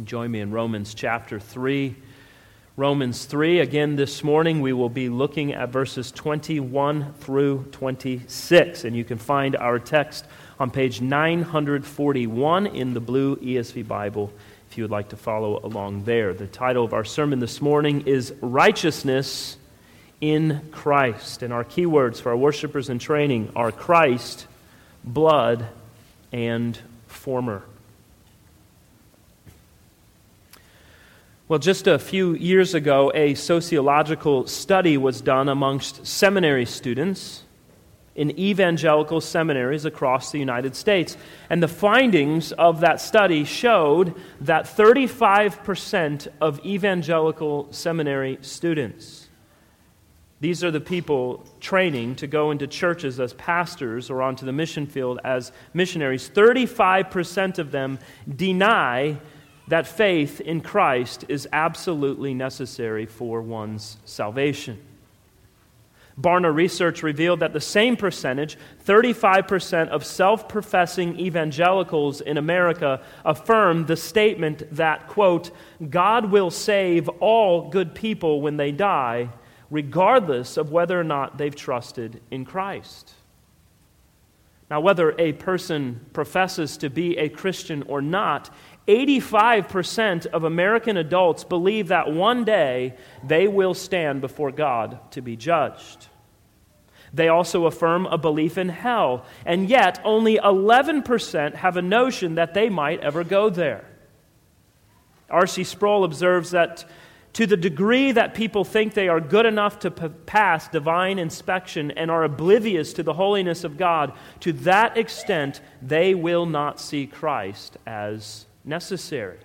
And join me in Romans chapter 3. Romans 3. Again, this morning we will be looking at verses 21 through 26. And you can find our text on page 941 in the blue ESV Bible if you would like to follow along there. The title of our sermon this morning is Righteousness in Christ. And our key words for our worshipers in training are Christ, blood, and former. Well, just a few years ago, a sociological study was done amongst seminary students in evangelical seminaries across the United States. And the findings of that study showed that 35% of evangelical seminary students, these are the people training to go into churches as pastors or onto the mission field as missionaries, 35% of them deny that faith in Christ is absolutely necessary for one's salvation. Barna research revealed that the same percentage, 35% of self professing evangelicals in America, affirm the statement that, quote, God will save all good people when they die, regardless of whether or not they've trusted in Christ. Now, whether a person professes to be a Christian or not 85% of American adults believe that one day they will stand before God to be judged. They also affirm a belief in hell, and yet only 11% have a notion that they might ever go there. R.C. Sproul observes that to the degree that people think they are good enough to p- pass divine inspection and are oblivious to the holiness of God, to that extent they will not see Christ as necessary.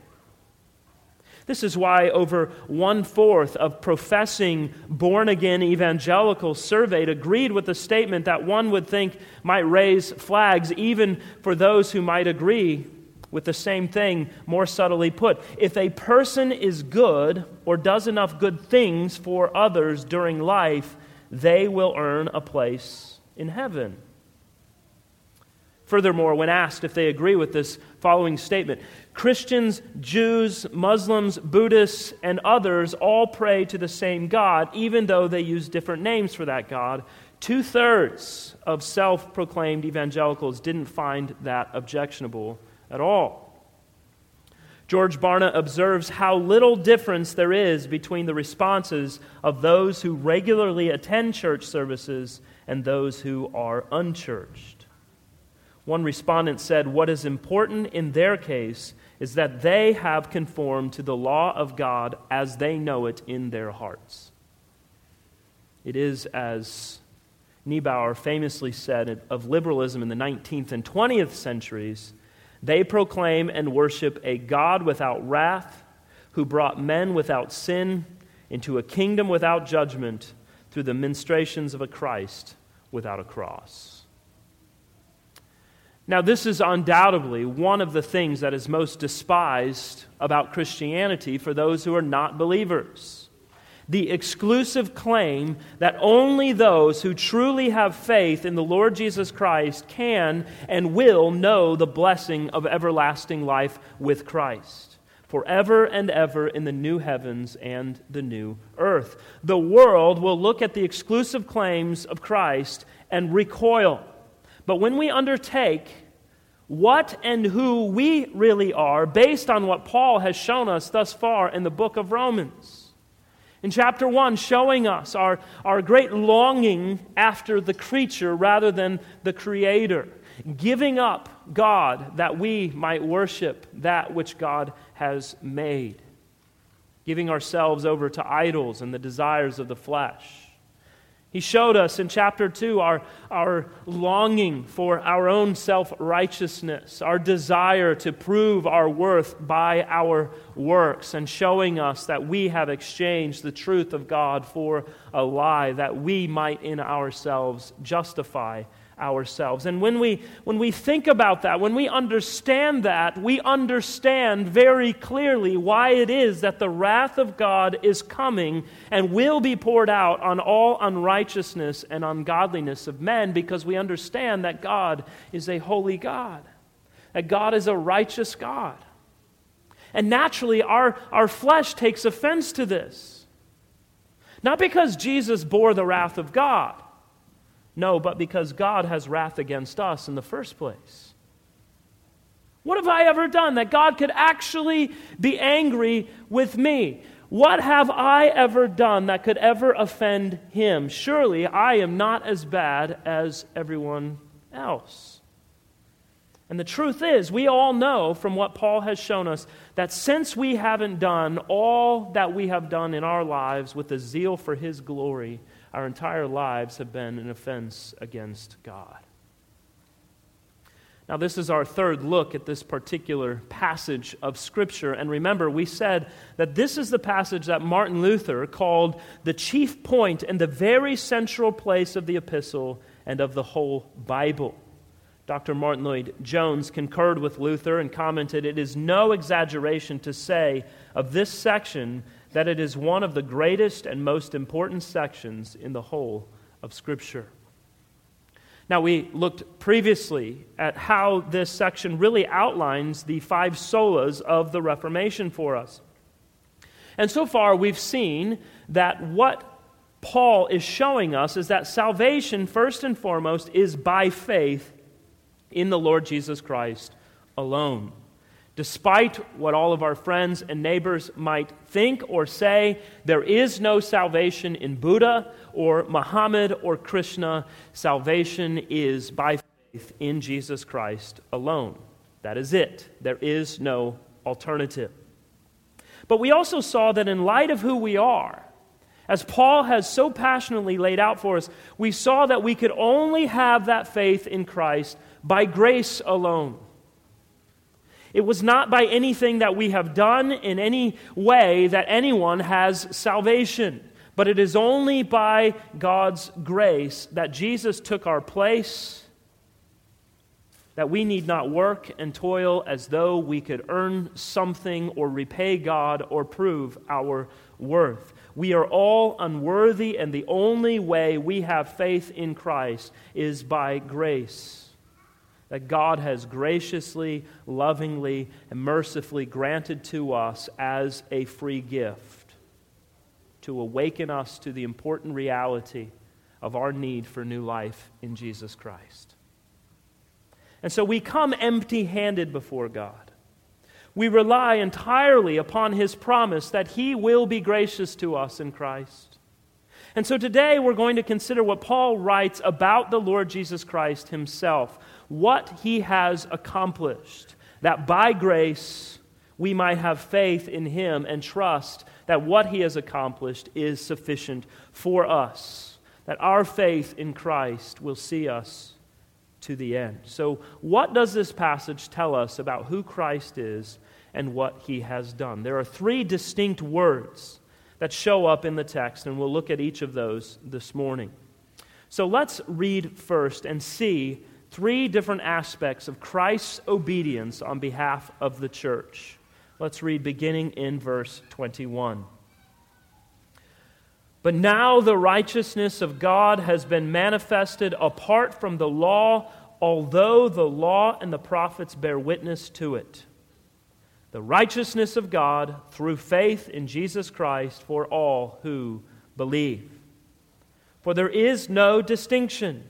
This is why over one fourth of professing born again evangelicals surveyed agreed with the statement that one would think might raise flags even for those who might agree with the same thing more subtly put. If a person is good or does enough good things for others during life, they will earn a place in heaven. Furthermore, when asked if they agree with this following statement, Christians, Jews, Muslims, Buddhists, and others all pray to the same God, even though they use different names for that God. Two thirds of self proclaimed evangelicals didn't find that objectionable at all. George Barna observes how little difference there is between the responses of those who regularly attend church services and those who are unchurched. One respondent said, What is important in their case is that they have conformed to the law of God as they know it in their hearts. It is, as Niebuhr famously said of liberalism in the 19th and 20th centuries, they proclaim and worship a God without wrath, who brought men without sin into a kingdom without judgment through the ministrations of a Christ without a cross. Now, this is undoubtedly one of the things that is most despised about Christianity for those who are not believers. The exclusive claim that only those who truly have faith in the Lord Jesus Christ can and will know the blessing of everlasting life with Christ forever and ever in the new heavens and the new earth. The world will look at the exclusive claims of Christ and recoil but when we undertake what and who we really are based on what Paul has shown us thus far in the book of Romans. In chapter 1, showing us our, our great longing after the creature rather than the creator, giving up God that we might worship that which God has made, giving ourselves over to idols and the desires of the flesh he showed us in chapter 2 our, our longing for our own self righteousness, our desire to prove our worth by our works, and showing us that we have exchanged the truth of God for a lie, that we might in ourselves justify ourselves. And when we, when we think about that, when we understand that, we understand very clearly why it is that the wrath of God is coming and will be poured out on all unrighteousness and ungodliness of men because we understand that God is a holy God, that God is a righteous God. And naturally, our, our flesh takes offense to this. Not because Jesus bore the wrath of God, no, but because God has wrath against us in the first place. What have I ever done that God could actually be angry with me? What have I ever done that could ever offend him? Surely I am not as bad as everyone else. And the truth is, we all know from what Paul has shown us that since we haven't done all that we have done in our lives with a zeal for his glory, our entire lives have been an offense against God. Now, this is our third look at this particular passage of Scripture. And remember, we said that this is the passage that Martin Luther called the chief point and the very central place of the epistle and of the whole Bible. Dr. Martyn Lloyd-Jones concurred with Luther and commented It is no exaggeration to say of this section that it is one of the greatest and most important sections in the whole of Scripture. Now, we looked previously at how this section really outlines the five solas of the Reformation for us. And so far, we've seen that what Paul is showing us is that salvation, first and foremost, is by faith in the Lord Jesus Christ alone. Despite what all of our friends and neighbors might think or say, there is no salvation in Buddha or Muhammad or Krishna. Salvation is by faith in Jesus Christ alone. That is it. There is no alternative. But we also saw that in light of who we are, as Paul has so passionately laid out for us, we saw that we could only have that faith in Christ by grace alone. It was not by anything that we have done in any way that anyone has salvation, but it is only by God's grace that Jesus took our place, that we need not work and toil as though we could earn something or repay God or prove our worth. We are all unworthy, and the only way we have faith in Christ is by grace that God has graciously, lovingly, and mercifully granted to us as a free gift to awaken us to the important reality of our need for new life in Jesus Christ. And so we come empty handed before God. We rely entirely upon His promise that He will be gracious to us in Christ. And so today we're going to consider what Paul writes about the Lord Jesus Christ Himself what he has accomplished, that by grace we might have faith in him and trust that what he has accomplished is sufficient for us, that our faith in Christ will see us to the end. So, what does this passage tell us about who Christ is and what he has done? There are three distinct words that show up in the text, and we'll look at each of those this morning. So, let's read first and see three different aspects of Christ's obedience on behalf of the church. Let's read beginning in verse 21. But now the righteousness of God has been manifested apart from the law, although the law and the prophets bear witness to it. The righteousness of God through faith in Jesus Christ for all who believe. For there is no distinction.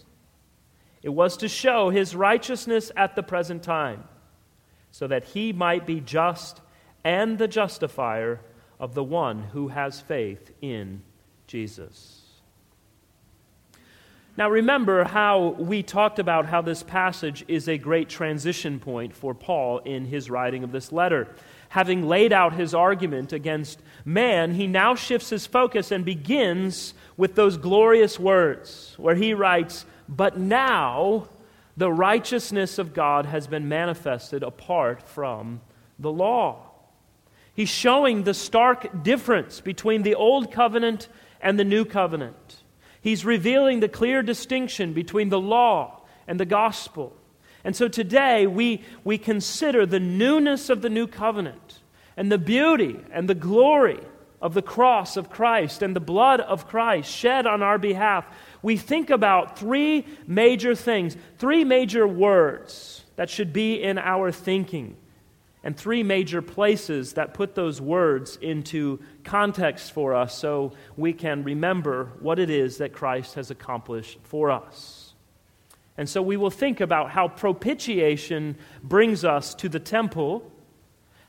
It was to show his righteousness at the present time, so that he might be just and the justifier of the one who has faith in Jesus. Now, remember how we talked about how this passage is a great transition point for Paul in his writing of this letter. Having laid out his argument against man, he now shifts his focus and begins with those glorious words where he writes, but now the righteousness of God has been manifested apart from the law. He's showing the stark difference between the old covenant and the new covenant. He's revealing the clear distinction between the law and the gospel. And so today we, we consider the newness of the new covenant and the beauty and the glory of the cross of Christ and the blood of Christ shed on our behalf. We think about three major things, three major words that should be in our thinking, and three major places that put those words into context for us so we can remember what it is that Christ has accomplished for us. And so we will think about how propitiation brings us to the temple,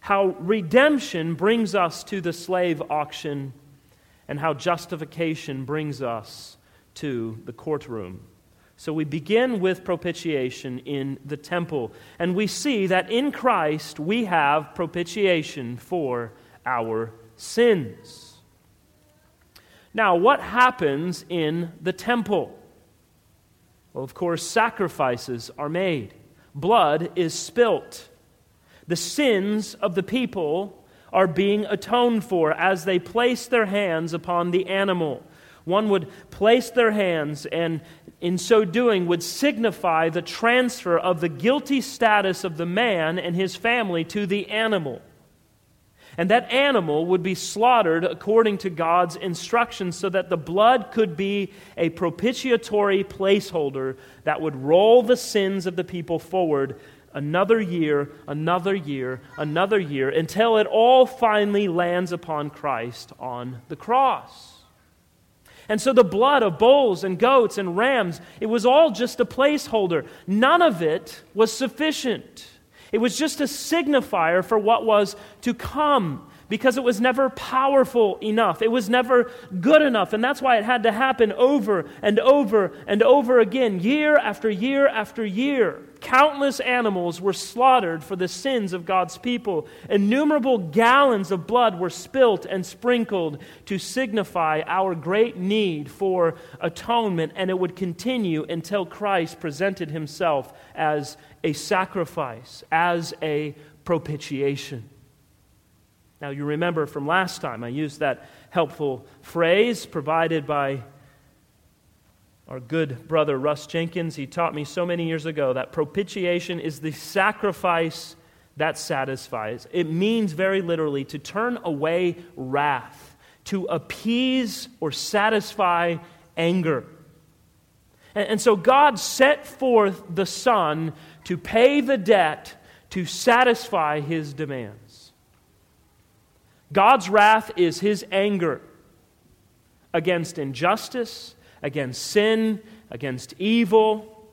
how redemption brings us to the slave auction, and how justification brings us to the courtroom. So we begin with propitiation in the temple, and we see that in Christ we have propitiation for our sins. Now, what happens in the temple? Well, of course, sacrifices are made, blood is spilt. The sins of the people are being atoned for as they place their hands upon the animal. One would place their hands, and in so doing, would signify the transfer of the guilty status of the man and his family to the animal. And that animal would be slaughtered according to God's instructions so that the blood could be a propitiatory placeholder that would roll the sins of the people forward another year, another year, another year, until it all finally lands upon Christ on the cross. And so the blood of bulls and goats and rams, it was all just a placeholder. None of it was sufficient. It was just a signifier for what was to come because it was never powerful enough. It was never good enough. And that's why it had to happen over and over and over again, year after year after year. Countless animals were slaughtered for the sins of God's people. Innumerable gallons of blood were spilt and sprinkled to signify our great need for atonement. And it would continue until Christ presented himself as a sacrifice, as a propitiation. Now, you remember from last time, I used that helpful phrase provided by our good brother Russ Jenkins. He taught me so many years ago that propitiation is the sacrifice that satisfies. It means very literally to turn away wrath, to appease or satisfy anger. And, and so God set forth the Son to pay the debt to satisfy his demands. God's wrath is his anger against injustice, against sin, against evil,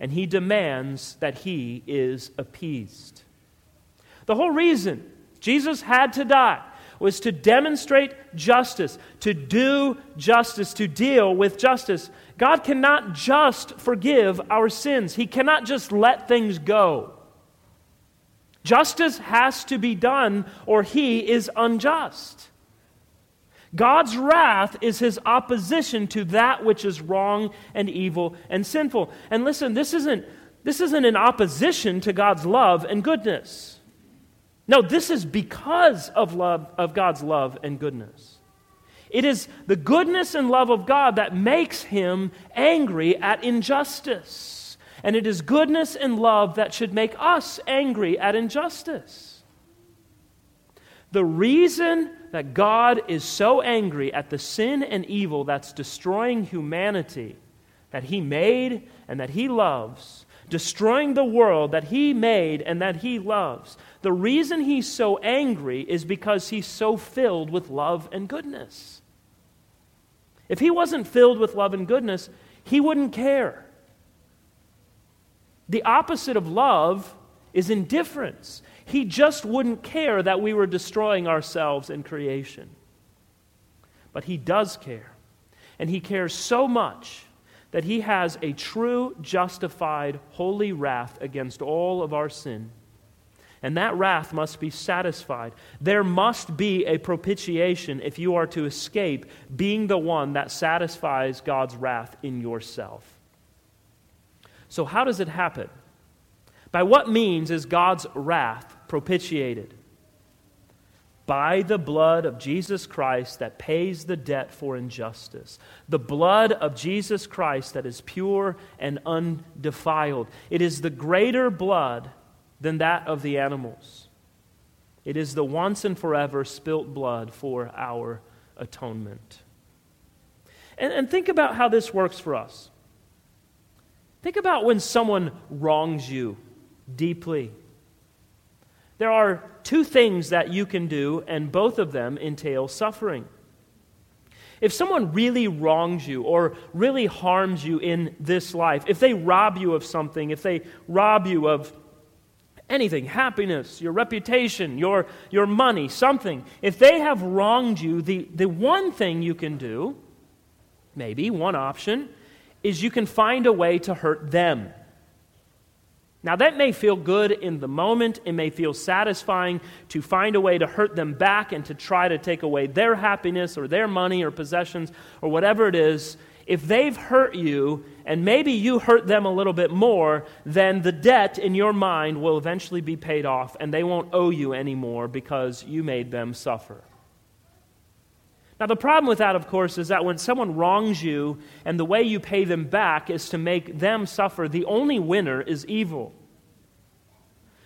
and he demands that he is appeased. The whole reason Jesus had to die was to demonstrate justice, to do justice, to deal with justice. God cannot just forgive our sins, He cannot just let things go. Justice has to be done, or He is unjust. God's wrath is his opposition to that which is wrong and evil and sinful. And listen, this isn't, this isn't in opposition to God's love and goodness. No, this is because of love of God's love and goodness. It is the goodness and love of God that makes him angry at injustice. And it is goodness and love that should make us angry at injustice. The reason that God is so angry at the sin and evil that's destroying humanity, that he made and that he loves, destroying the world that he made and that he loves. The reason he's so angry is because he's so filled with love and goodness. If he wasn't filled with love and goodness, he wouldn't care. The opposite of love is indifference. He just wouldn't care that we were destroying ourselves in creation. But he does care. And he cares so much that he has a true, justified, holy wrath against all of our sin. And that wrath must be satisfied. There must be a propitiation if you are to escape being the one that satisfies God's wrath in yourself. So, how does it happen? By what means is God's wrath propitiated? by the blood of Jesus Christ that pays the debt for injustice. The blood of Jesus Christ that is pure and undefiled. It is the greater blood than that of the animals. It is the once and forever spilt blood for our atonement. And, and think about how this works for us. Think about when someone wrongs you deeply. There are two things that you can do, and both of them entail suffering. If someone really wrongs you or really harms you in this life, if they rob you of something, if they rob you of anything, happiness, your reputation, your, your money, something, if they have wronged you, the, the one thing you can do, maybe one option, is you can find a way to hurt them. Now, that may feel good in the moment. It may feel satisfying to find a way to hurt them back and to try to take away their happiness or their money or possessions or whatever it is if they've hurt you and maybe you hurt them a little bit more, then the debt in your mind will eventually be paid off and they won't owe you anymore because you made them suffer. Now, the problem with that, of course, is that when someone wrongs you and the way you pay them back is to make them suffer, the only winner is evil.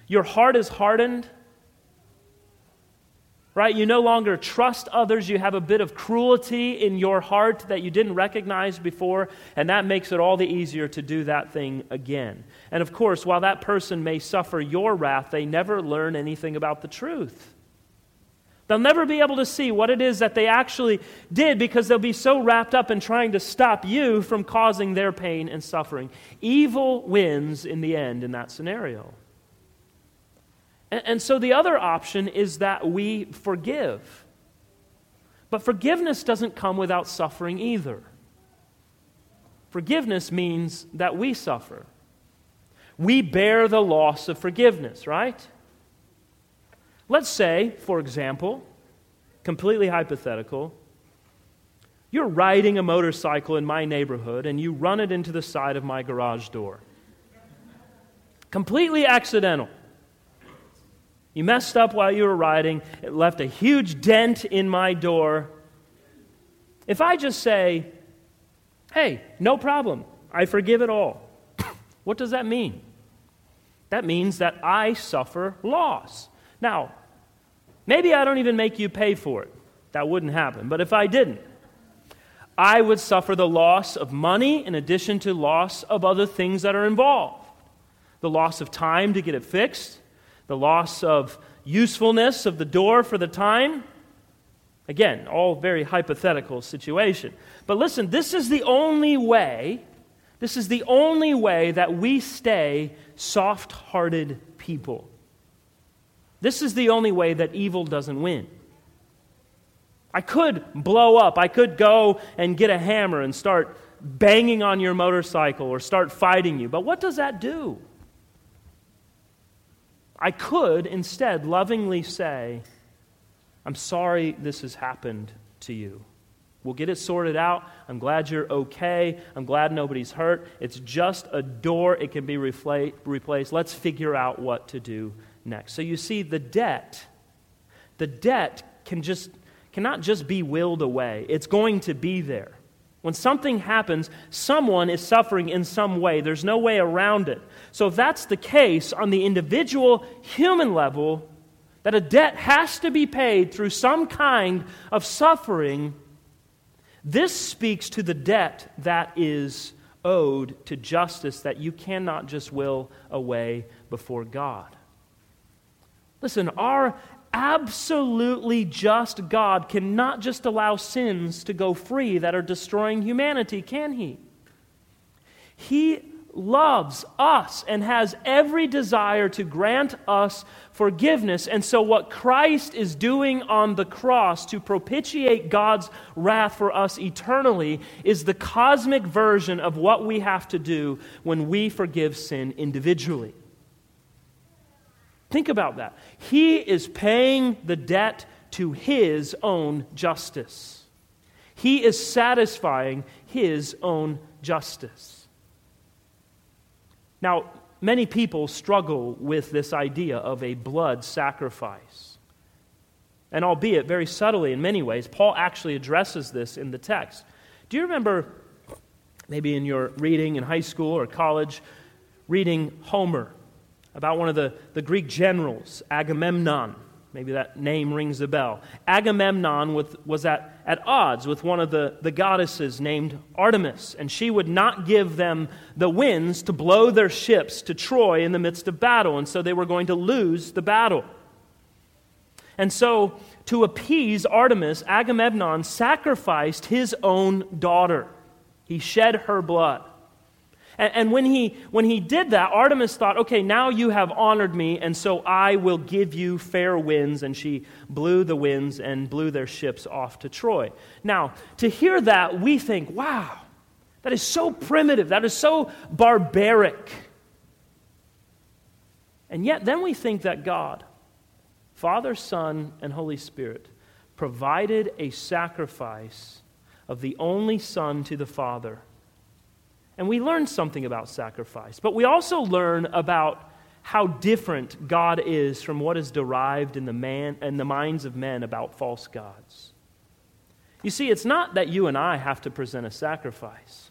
Your heart is hardened right? You no longer trust others. You have a bit of cruelty in your heart that you didn't recognize before, and that makes it all the easier to do that thing again. And of course, while that person may suffer your wrath, they never learn anything about the truth. They'll never be able to see what it is that they actually did because they'll be so wrapped up in trying to stop you from causing their pain and suffering. Evil wins in the end in that scenario. And, and so the other option is that we forgive. But forgiveness doesn't come without suffering either. Forgiveness means that we suffer. We bear the loss of forgiveness, right? Let's say, for example, completely hypothetical, you're riding a motorcycle in my neighborhood and you run it into the side of my garage door. Completely accidental. You messed up while you were riding, it left a huge dent in my door. If I just say, hey, no problem, I forgive it all, what does that mean? That means that I suffer loss. Now, maybe I don't even make you pay for it. That wouldn't happen. But if I didn't, I would suffer the loss of money in addition to loss of other things that are involved. The loss of time to get it fixed, the loss of usefulness of the door for the time. Again, all very hypothetical situation. But listen, this is the only way, this is the only way that we stay soft hearted people. This is the only way that evil doesn't win. I could blow up. I could go and get a hammer and start banging on your motorcycle or start fighting you. But what does that do? I could instead lovingly say, I'm sorry this has happened to you. We'll get it sorted out. I'm glad you're okay. I'm glad nobody's hurt. It's just a door, it can be replaced. Let's figure out what to do next. So you see, the debt, the debt can just, cannot just be willed away, it's going to be there. When something happens, someone is suffering in some way. There's no way around it. So, if that's the case on the individual human level, that a debt has to be paid through some kind of suffering, this speaks to the debt that is owed to justice that you cannot just will away before God. Listen, our absolutely just God cannot just allow sins to go free that are destroying humanity, can He? He loves us and has every desire to grant us forgiveness. And so, what Christ is doing on the cross to propitiate God's wrath for us eternally is the cosmic version of what we have to do when we forgive sin individually. Think about that. He is paying the debt to his own justice. He is satisfying his own justice. Now, many people struggle with this idea of a blood sacrifice. And albeit very subtly in many ways, Paul actually addresses this in the text. Do you remember, maybe in your reading in high school or college, reading Homer about one of the, the Greek generals, Agamemnon? Maybe that name rings a bell. Agamemnon with, was at, at odds with one of the, the goddesses named Artemis, and she would not give them the winds to blow their ships to Troy in the midst of battle, and so they were going to lose the battle. And so, to appease Artemis, Agamemnon sacrificed his own daughter. He shed her blood. And, and, when, he, when he did that, Artemis thought, okay, now you have honored me, and so I will give you fair winds. And she blew the winds and blew their ships off to Troy. Now, to hear that, we think, wow, that is so primitive, that is so barbaric. And yet, then we think that God, Father, Son, and Holy Spirit, provided a sacrifice of the only Son to the Father and we learn something about sacrifice. But we also learn about how different God is from what is derived in the, man, in the minds of men about false gods. You see, it's not that you and I have to present a sacrifice.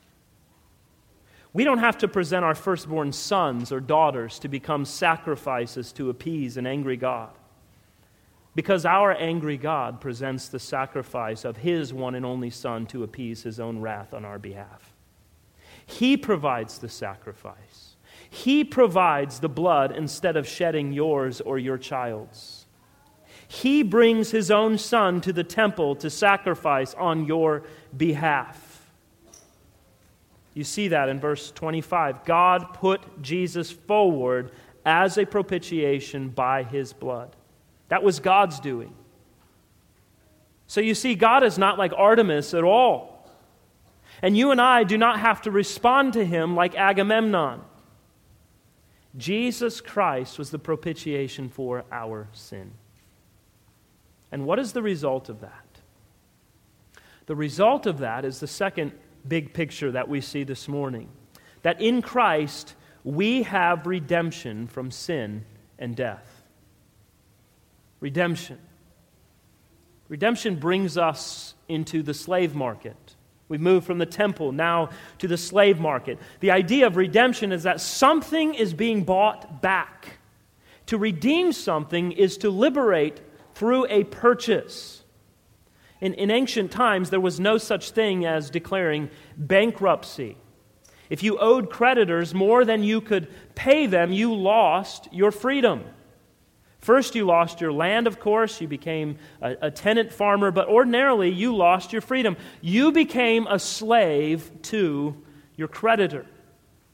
We don't have to present our firstborn sons or daughters to become sacrifices to appease an angry God. Because our angry God presents the sacrifice of his one and only Son to appease his own wrath on our behalf. He provides the sacrifice. He provides the blood instead of shedding yours or your child's. He brings his own son to the temple to sacrifice on your behalf. You see that in verse 25. God put Jesus forward as a propitiation by his blood. That was God's doing. So you see, God is not like Artemis at all. And you and I do not have to respond to him like Agamemnon. Jesus Christ was the propitiation for our sin. And what is the result of that? The result of that is the second big picture that we see this morning that in Christ we have redemption from sin and death. Redemption. Redemption brings us into the slave market. We've moved from the temple now to the slave market. The idea of redemption is that something is being bought back. To redeem something is to liberate through a purchase. In, in ancient times, there was no such thing as declaring bankruptcy. If you owed creditors more than you could pay them, you lost your freedom. First, you lost your land, of course. You became a, a, tenant farmer, but ordinarily, you lost your freedom. You became a slave to your creditor.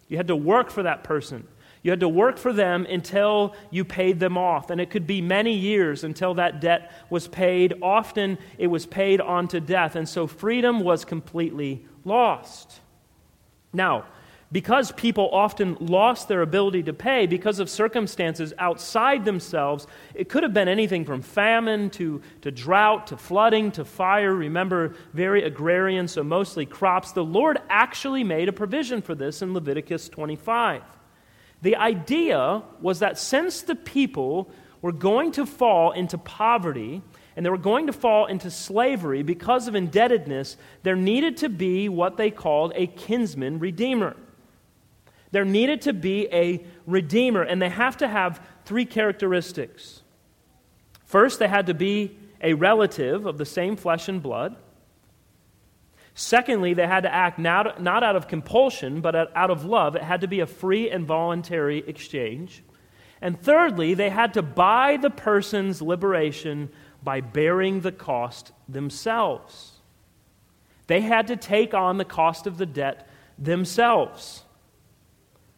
You had to work for that person. You had to work for them until you paid them off. And it could be many years until that debt was paid. Often, it was paid on to death. And so, freedom was completely lost. Now, because people often lost their ability to pay because of circumstances outside themselves. It could have been anything from famine to, to drought to flooding to fire. Remember, very agrarian, so mostly crops. The Lord actually made a provision for this in Leviticus 25. The idea was that since the people were going to fall into poverty, and they were going to fall into slavery because of indebtedness, there needed to be what they called a kinsman redeemer. There needed to be a redeemer, and they have to have three characteristics. First, they had to be a relative of the same flesh and blood. Secondly, they had to act not, not out of compulsion, but out of love. It had to be a free and voluntary exchange. And thirdly, they had to buy the person's liberation by bearing the cost themselves. They had to take on the cost of the debt themselves.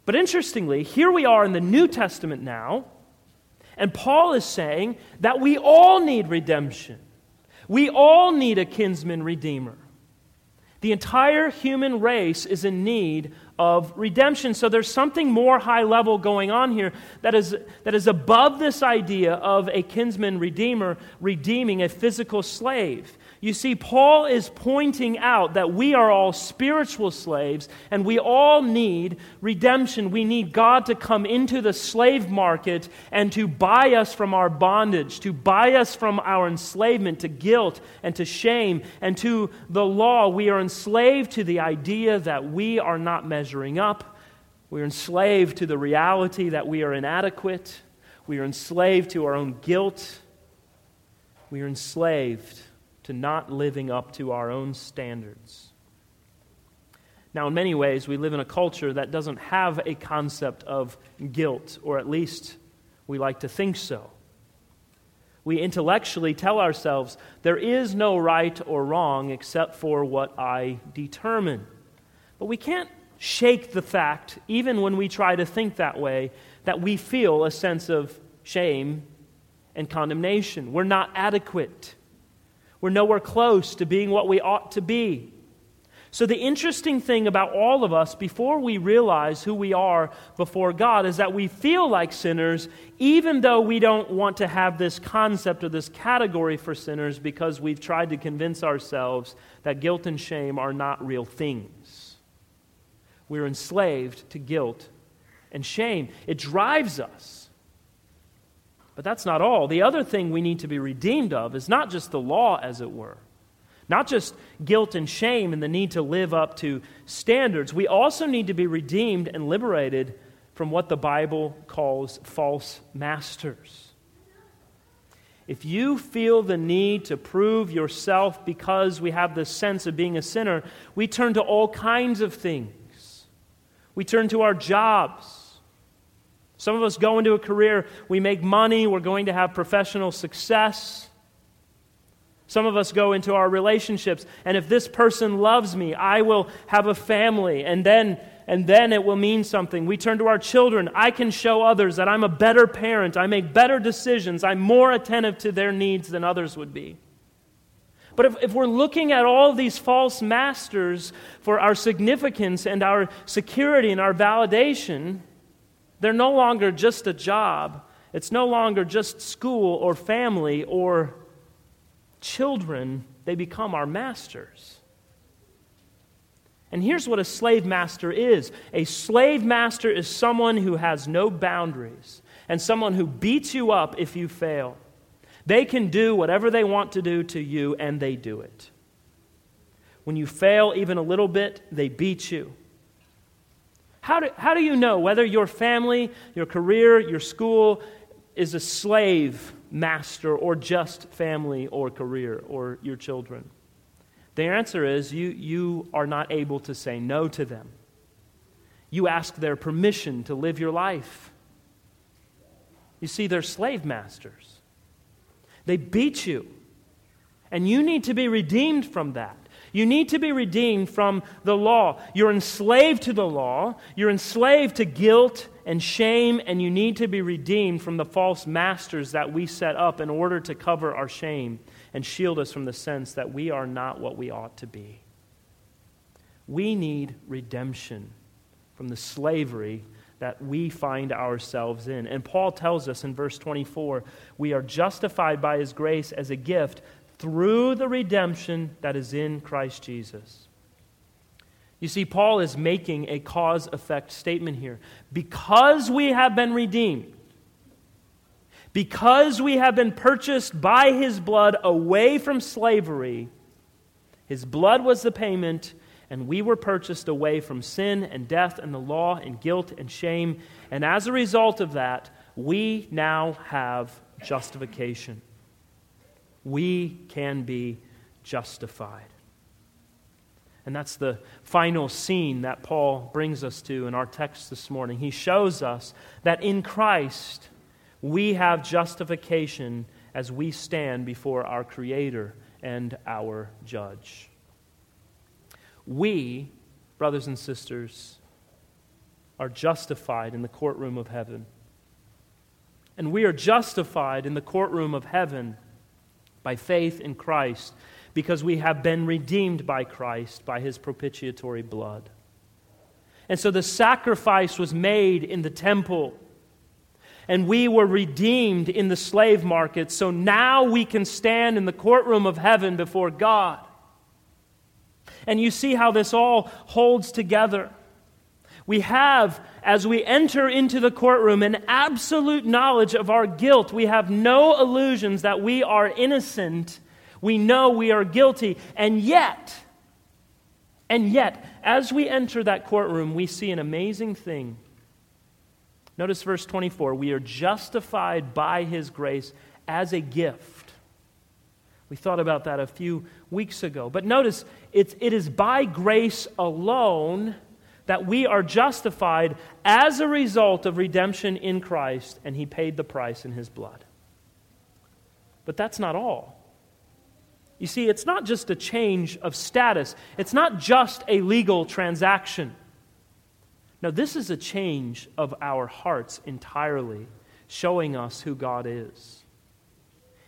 But interestingly, here we are in the New Testament now, and Paul is saying that we all need redemption. We all need a kinsman redeemer. The entire human race is in need of redemption. So there's something more high level going on here that is, that is above this idea of a kinsman redeemer redeeming a physical slave. You see, Paul is pointing out that we are all spiritual slaves and we all need redemption. We need God to come into the slave market and to buy us from our bondage, to buy us from our enslavement to guilt and to shame and to the law. We are enslaved to the idea that we are not measuring up. We are enslaved to the reality that we are inadequate. We are enslaved to our own guilt. We are enslaved to not living up to our own standards. Now, in many ways, we live in a culture that doesn't have a concept of guilt, or at least we like to think so. We intellectually tell ourselves there is no right or wrong except for what I determine. But we can't shake the fact, even when we try to think that way, that we feel a sense of shame and condemnation. We're not adequate. We're nowhere close to being what we ought to be. So, the interesting thing about all of us before we realize who we are before God is that we feel like sinners, even though we don't want to have this concept or this category for sinners because we've tried to convince ourselves that guilt and shame are not real things. We're enslaved to guilt and shame. It drives us. But that's not all. The other thing we need to be redeemed of is not just the law, as it were, not just guilt and shame and the need to live up to standards. We also need to be redeemed and liberated from what the Bible calls false masters. If you feel the need to prove yourself because we have this sense of being a sinner, we turn to all kinds of things. We turn to our jobs. Some of us go into a career, we make money, we're going to have professional success. Some of us go into our relationships, and if this person loves me, I will have a family, and then and then it will mean something. We turn to our children. I can show others that I'm a better parent. I make better decisions. I'm more attentive to their needs than others would be. But if, if we're looking at all these false masters for our significance and our security and our validation, they're no longer just a job, it's no longer just school or family or children. They become our masters. And here's what a slave master is a slave master is someone who has no boundaries and someone who beats you up if you fail. They can do whatever they want to do to you, and they do it. When you fail even a little bit, they beat you. How do, how do you know whether your family, your career, your school is a slave master or just family or career or your children? The answer is you, you are not able to say no to them. You ask their permission to live your life. You see, they're slave masters. They beat you. And you need to be redeemed from that. You need to be redeemed from the law. You're enslaved to the law, you're enslaved to guilt and shame, and you need to be redeemed from the false masters that we set up in order to cover our shame and shield us from the sense that we are not what we ought to be. We need redemption from the slavery that we find ourselves in. And Paul tells us in verse 24 we are justified by his grace as a gift through the redemption that is in Christ Jesus. You see, Paul is making a cause effect statement here. Because we have been redeemed, because we have been purchased by his blood away from slavery, his blood was the payment, and we were purchased away from sin and death and the law and guilt and shame. And as a result of that, we now have justification we can be justified. And that's the final scene that Paul brings us to in our text this morning. He shows us that in Christ we have justification as we stand before our Creator and our Judge. We, brothers and sisters, are justified in the courtroom of heaven. And we are justified in the courtroom of heaven by faith in Christ because we have been redeemed by Christ by his propitiatory blood. And so the sacrifice was made in the temple. and we were redeemed in the slave market, so now we can stand in the courtroom of heaven before God. And you see how this all holds together. We have, as we enter into the courtroom, an absolute knowledge of our guilt. We have no illusions that we are innocent. We know we are guilty. And yet, and yet, as we enter that courtroom, we see an amazing thing. Notice verse 24 we are justified by his grace as a gift. We thought about that a few weeks ago. But notice, it's, it is by grace alone that we are justified as a result of redemption in Christ, and he paid the price in his blood. But that's not all. You see, it's not just a change of status, it's not just a legal transaction. No, this is a change of our hearts entirely, showing us who God is.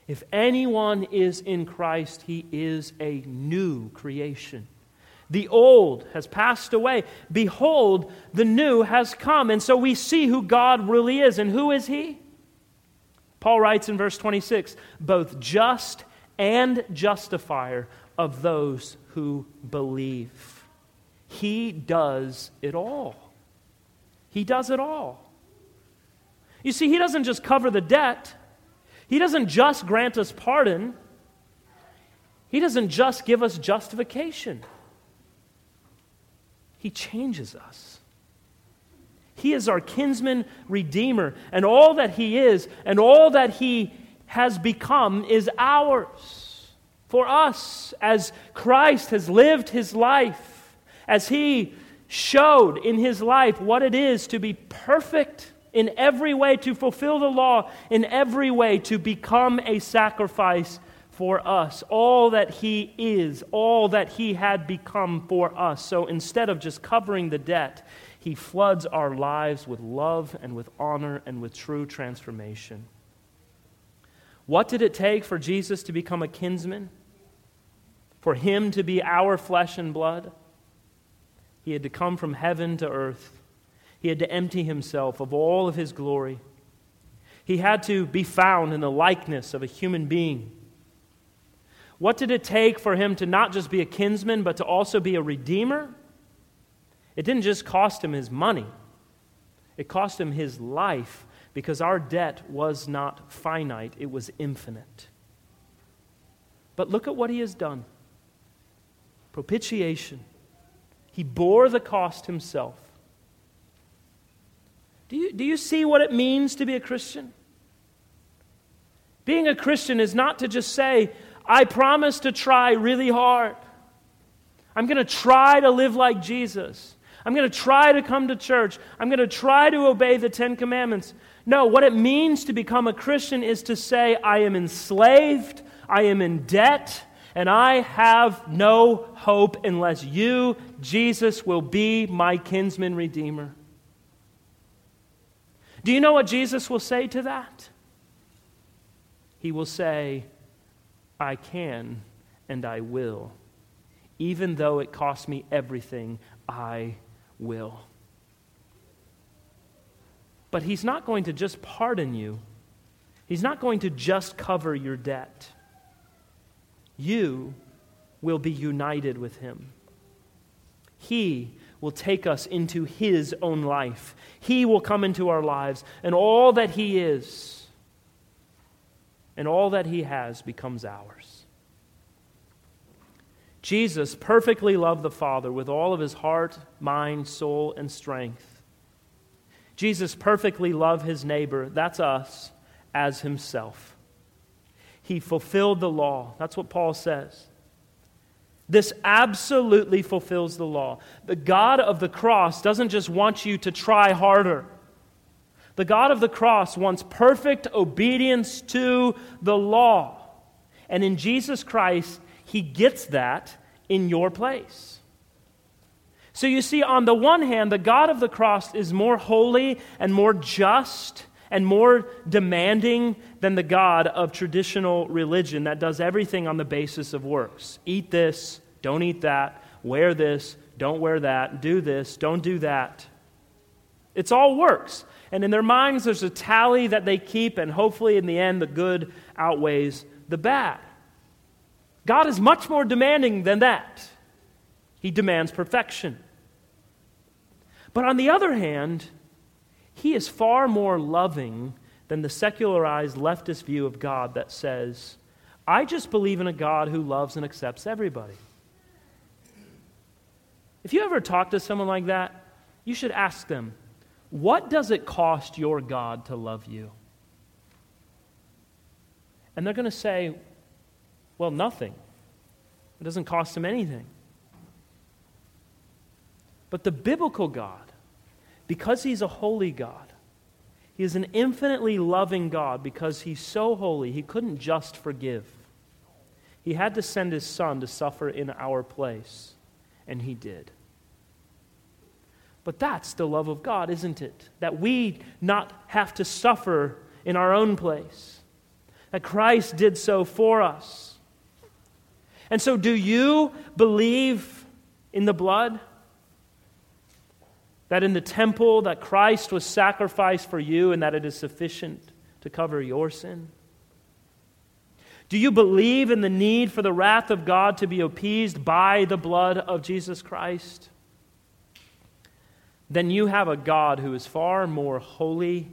If anyone is in Christ, he is a new creation. The old has passed away. Behold, the new has come. And so we see who God really is. And who is he? Paul writes in verse 26 both just and justifier of those who believe. He does it all. He does it all. You see, He doesn't just cover the debt, He doesn't just grant us pardon, He doesn't just give us justification. He changes us. He is our kinsman redeemer, and all that He is and all that He has become is ours. For us, as Christ has lived his life, as he showed in his life what it is to be perfect in every way, to fulfill the law in every way, to become a sacrifice for us, all that he is, all that he had become for us. So instead of just covering the debt, he floods our lives with love and with honor and with true transformation. What did it take for Jesus to become a kinsman? For him to be our flesh and blood? He had to come from heaven to earth. He had to empty himself of all of his glory. He had to be found in the likeness of a human being. What did it take for him to not just be a kinsman, but to also be a redeemer? It didn't just cost him his money, it cost him his life because our debt was not finite, it was infinite. But look at what he has done propitiation. He bore the cost himself. Do you, do you see what it means to be a Christian? Being a Christian is not to just say, I promise to try really hard. I'm going to try to live like Jesus. I'm going to try to come to church. I'm going to try to obey the Ten Commandments. No, what it means to become a Christian is to say, I am enslaved, I am in debt, and I have no hope unless you, Jesus, will be my kinsman redeemer. Do you know what Jesus will say to that? He will say, I can and I will. Even though it costs me everything, I will. But He's not going to just pardon you, He's not going to just cover your debt. You will be united with Him. He will take us into His own life. He will come into our lives, and all that He is and all that He has becomes ours. Jesus perfectly loved the Father with all of his heart, mind, soul, and strength. Jesus perfectly loved his neighbor, that's us, as himself. He fulfilled the law. That's what Paul says. This absolutely fulfills the law. The God of the cross doesn't just want you to try harder. The God of the cross wants perfect obedience to the law. And in Jesus Christ, He gets that in your place. So you see, on the one hand, the God of the cross is more holy and more just and more demanding than the God of traditional religion that does everything on the basis of works. Eat this, don't eat that, wear this, don't wear that, do this, don't do that. It's all works. And in their minds, there's a tally that they keep, and hopefully, in the end, the good outweighs the bad. God is much more demanding than that. He demands perfection. But on the other hand, He is far more loving than the secularized leftist view of God that says, I just believe in a God who loves and accepts everybody. If you ever talk to someone like that, you should ask them, What does it cost your God to love you? And they're going to say, Well, nothing. It doesn't cost him anything. But the biblical God, because he's a holy God, he is an infinitely loving God because he's so holy, he couldn't just forgive. He had to send his son to suffer in our place, and he did. But that's the love of God, isn't it? That we not have to suffer in our own place. That Christ did so for us. And so, do you believe in the blood? that in the temple that Christ was sacrificed for you and that it is sufficient to cover your sin? Do you believe in the need for the wrath of God to be appeased by the blood of Jesus Christ? Then you have a God who is far more holy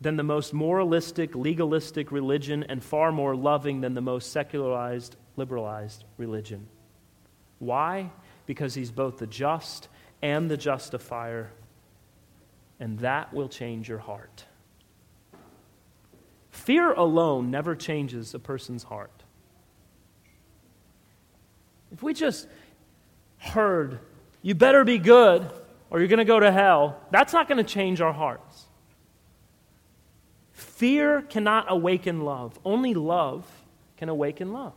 than the most moralistic, legalistic religion and far more loving than the most secularized, liberalized religion. Why? Because he's both the just and the justifier, and that will change your heart. Fear alone never changes a person's heart. If we just heard, you better be good or you're going to go to hell, that's not going to change our hearts. Fear cannot awaken love, only love can awaken love.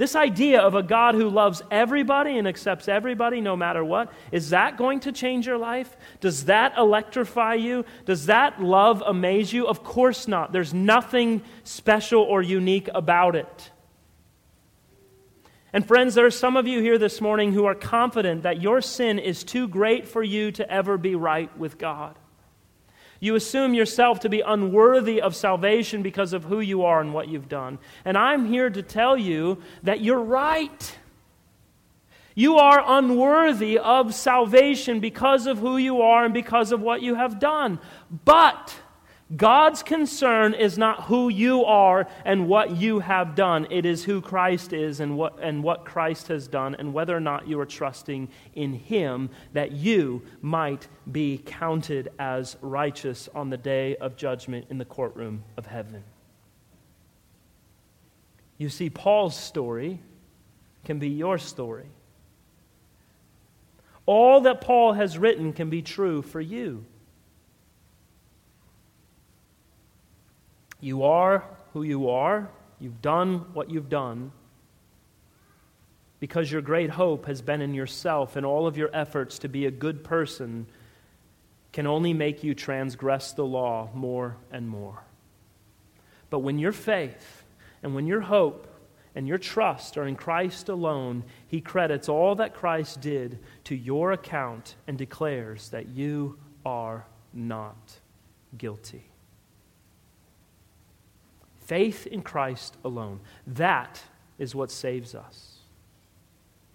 This idea of a God who loves everybody and accepts everybody no matter what, is that going to change your life? Does that electrify you? Does that love amaze you? Of course not. There's nothing special or unique about it. And friends, there are some of you here this morning who are confident that your sin is too great for you to ever be right with God. You assume yourself to be unworthy of salvation because of who you are and what you've done. And I'm here to tell you that you're right. You are unworthy of salvation because of who you are and because of what you have done. But God's concern is not who you are and what you have done. It is who Christ is and what, and what Christ has done, and whether or not you are trusting in Him that you might be counted as righteous on the day of judgment in the courtroom of heaven. You see, Paul's story can be your story. All that Paul has written can be true for you. You are who you are. You've done what you've done because your great hope has been in yourself, and all of your efforts to be a good person can only make you transgress the law more and more. But when your faith and when your hope and your trust are in Christ alone, He credits all that Christ did to your account and declares that you are not guilty. Faith in Christ alone. That is what saves us.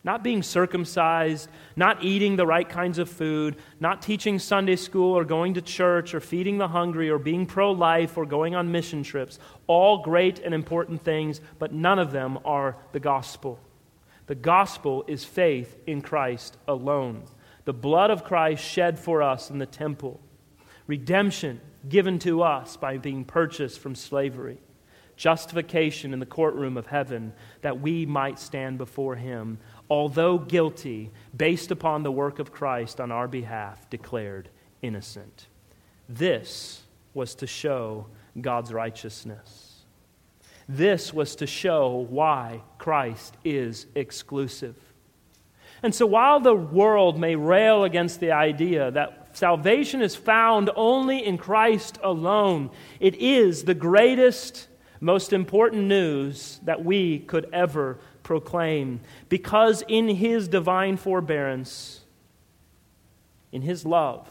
Not being circumcised, not eating the right kinds of food, not teaching Sunday school or going to church or feeding the hungry or being pro life or going on mission trips. All great and important things, but none of them are the gospel. The gospel is faith in Christ alone. The blood of Christ shed for us in the temple, redemption given to us by being purchased from slavery justification in the courtroom of heaven, that we might stand before him, although guilty, based upon the work of Christ on our behalf, declared innocent. This was to show God's righteousness. This was to show why Christ is exclusive. And so, while the world may rail against the idea that salvation is found only in Christ alone, it is the greatest most important news that we could ever proclaim. Because in his divine forbearance, In His love,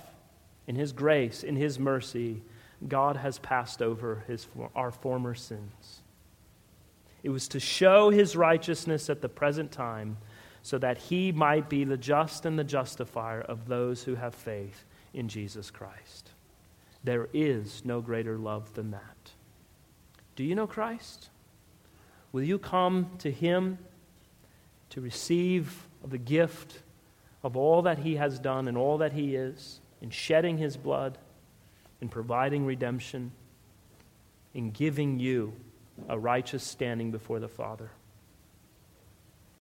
in His grace, in His mercy, God has passed over his, our former sins. It was to show His righteousness at the present time so that He might be the just and the justifier of those who have faith in Jesus Christ. There is no greater love than that. Do you know Christ? Will you come to Him to receive the gift of all that He has done and all that He is in shedding His blood, in providing redemption, in giving you a righteous standing before the Father?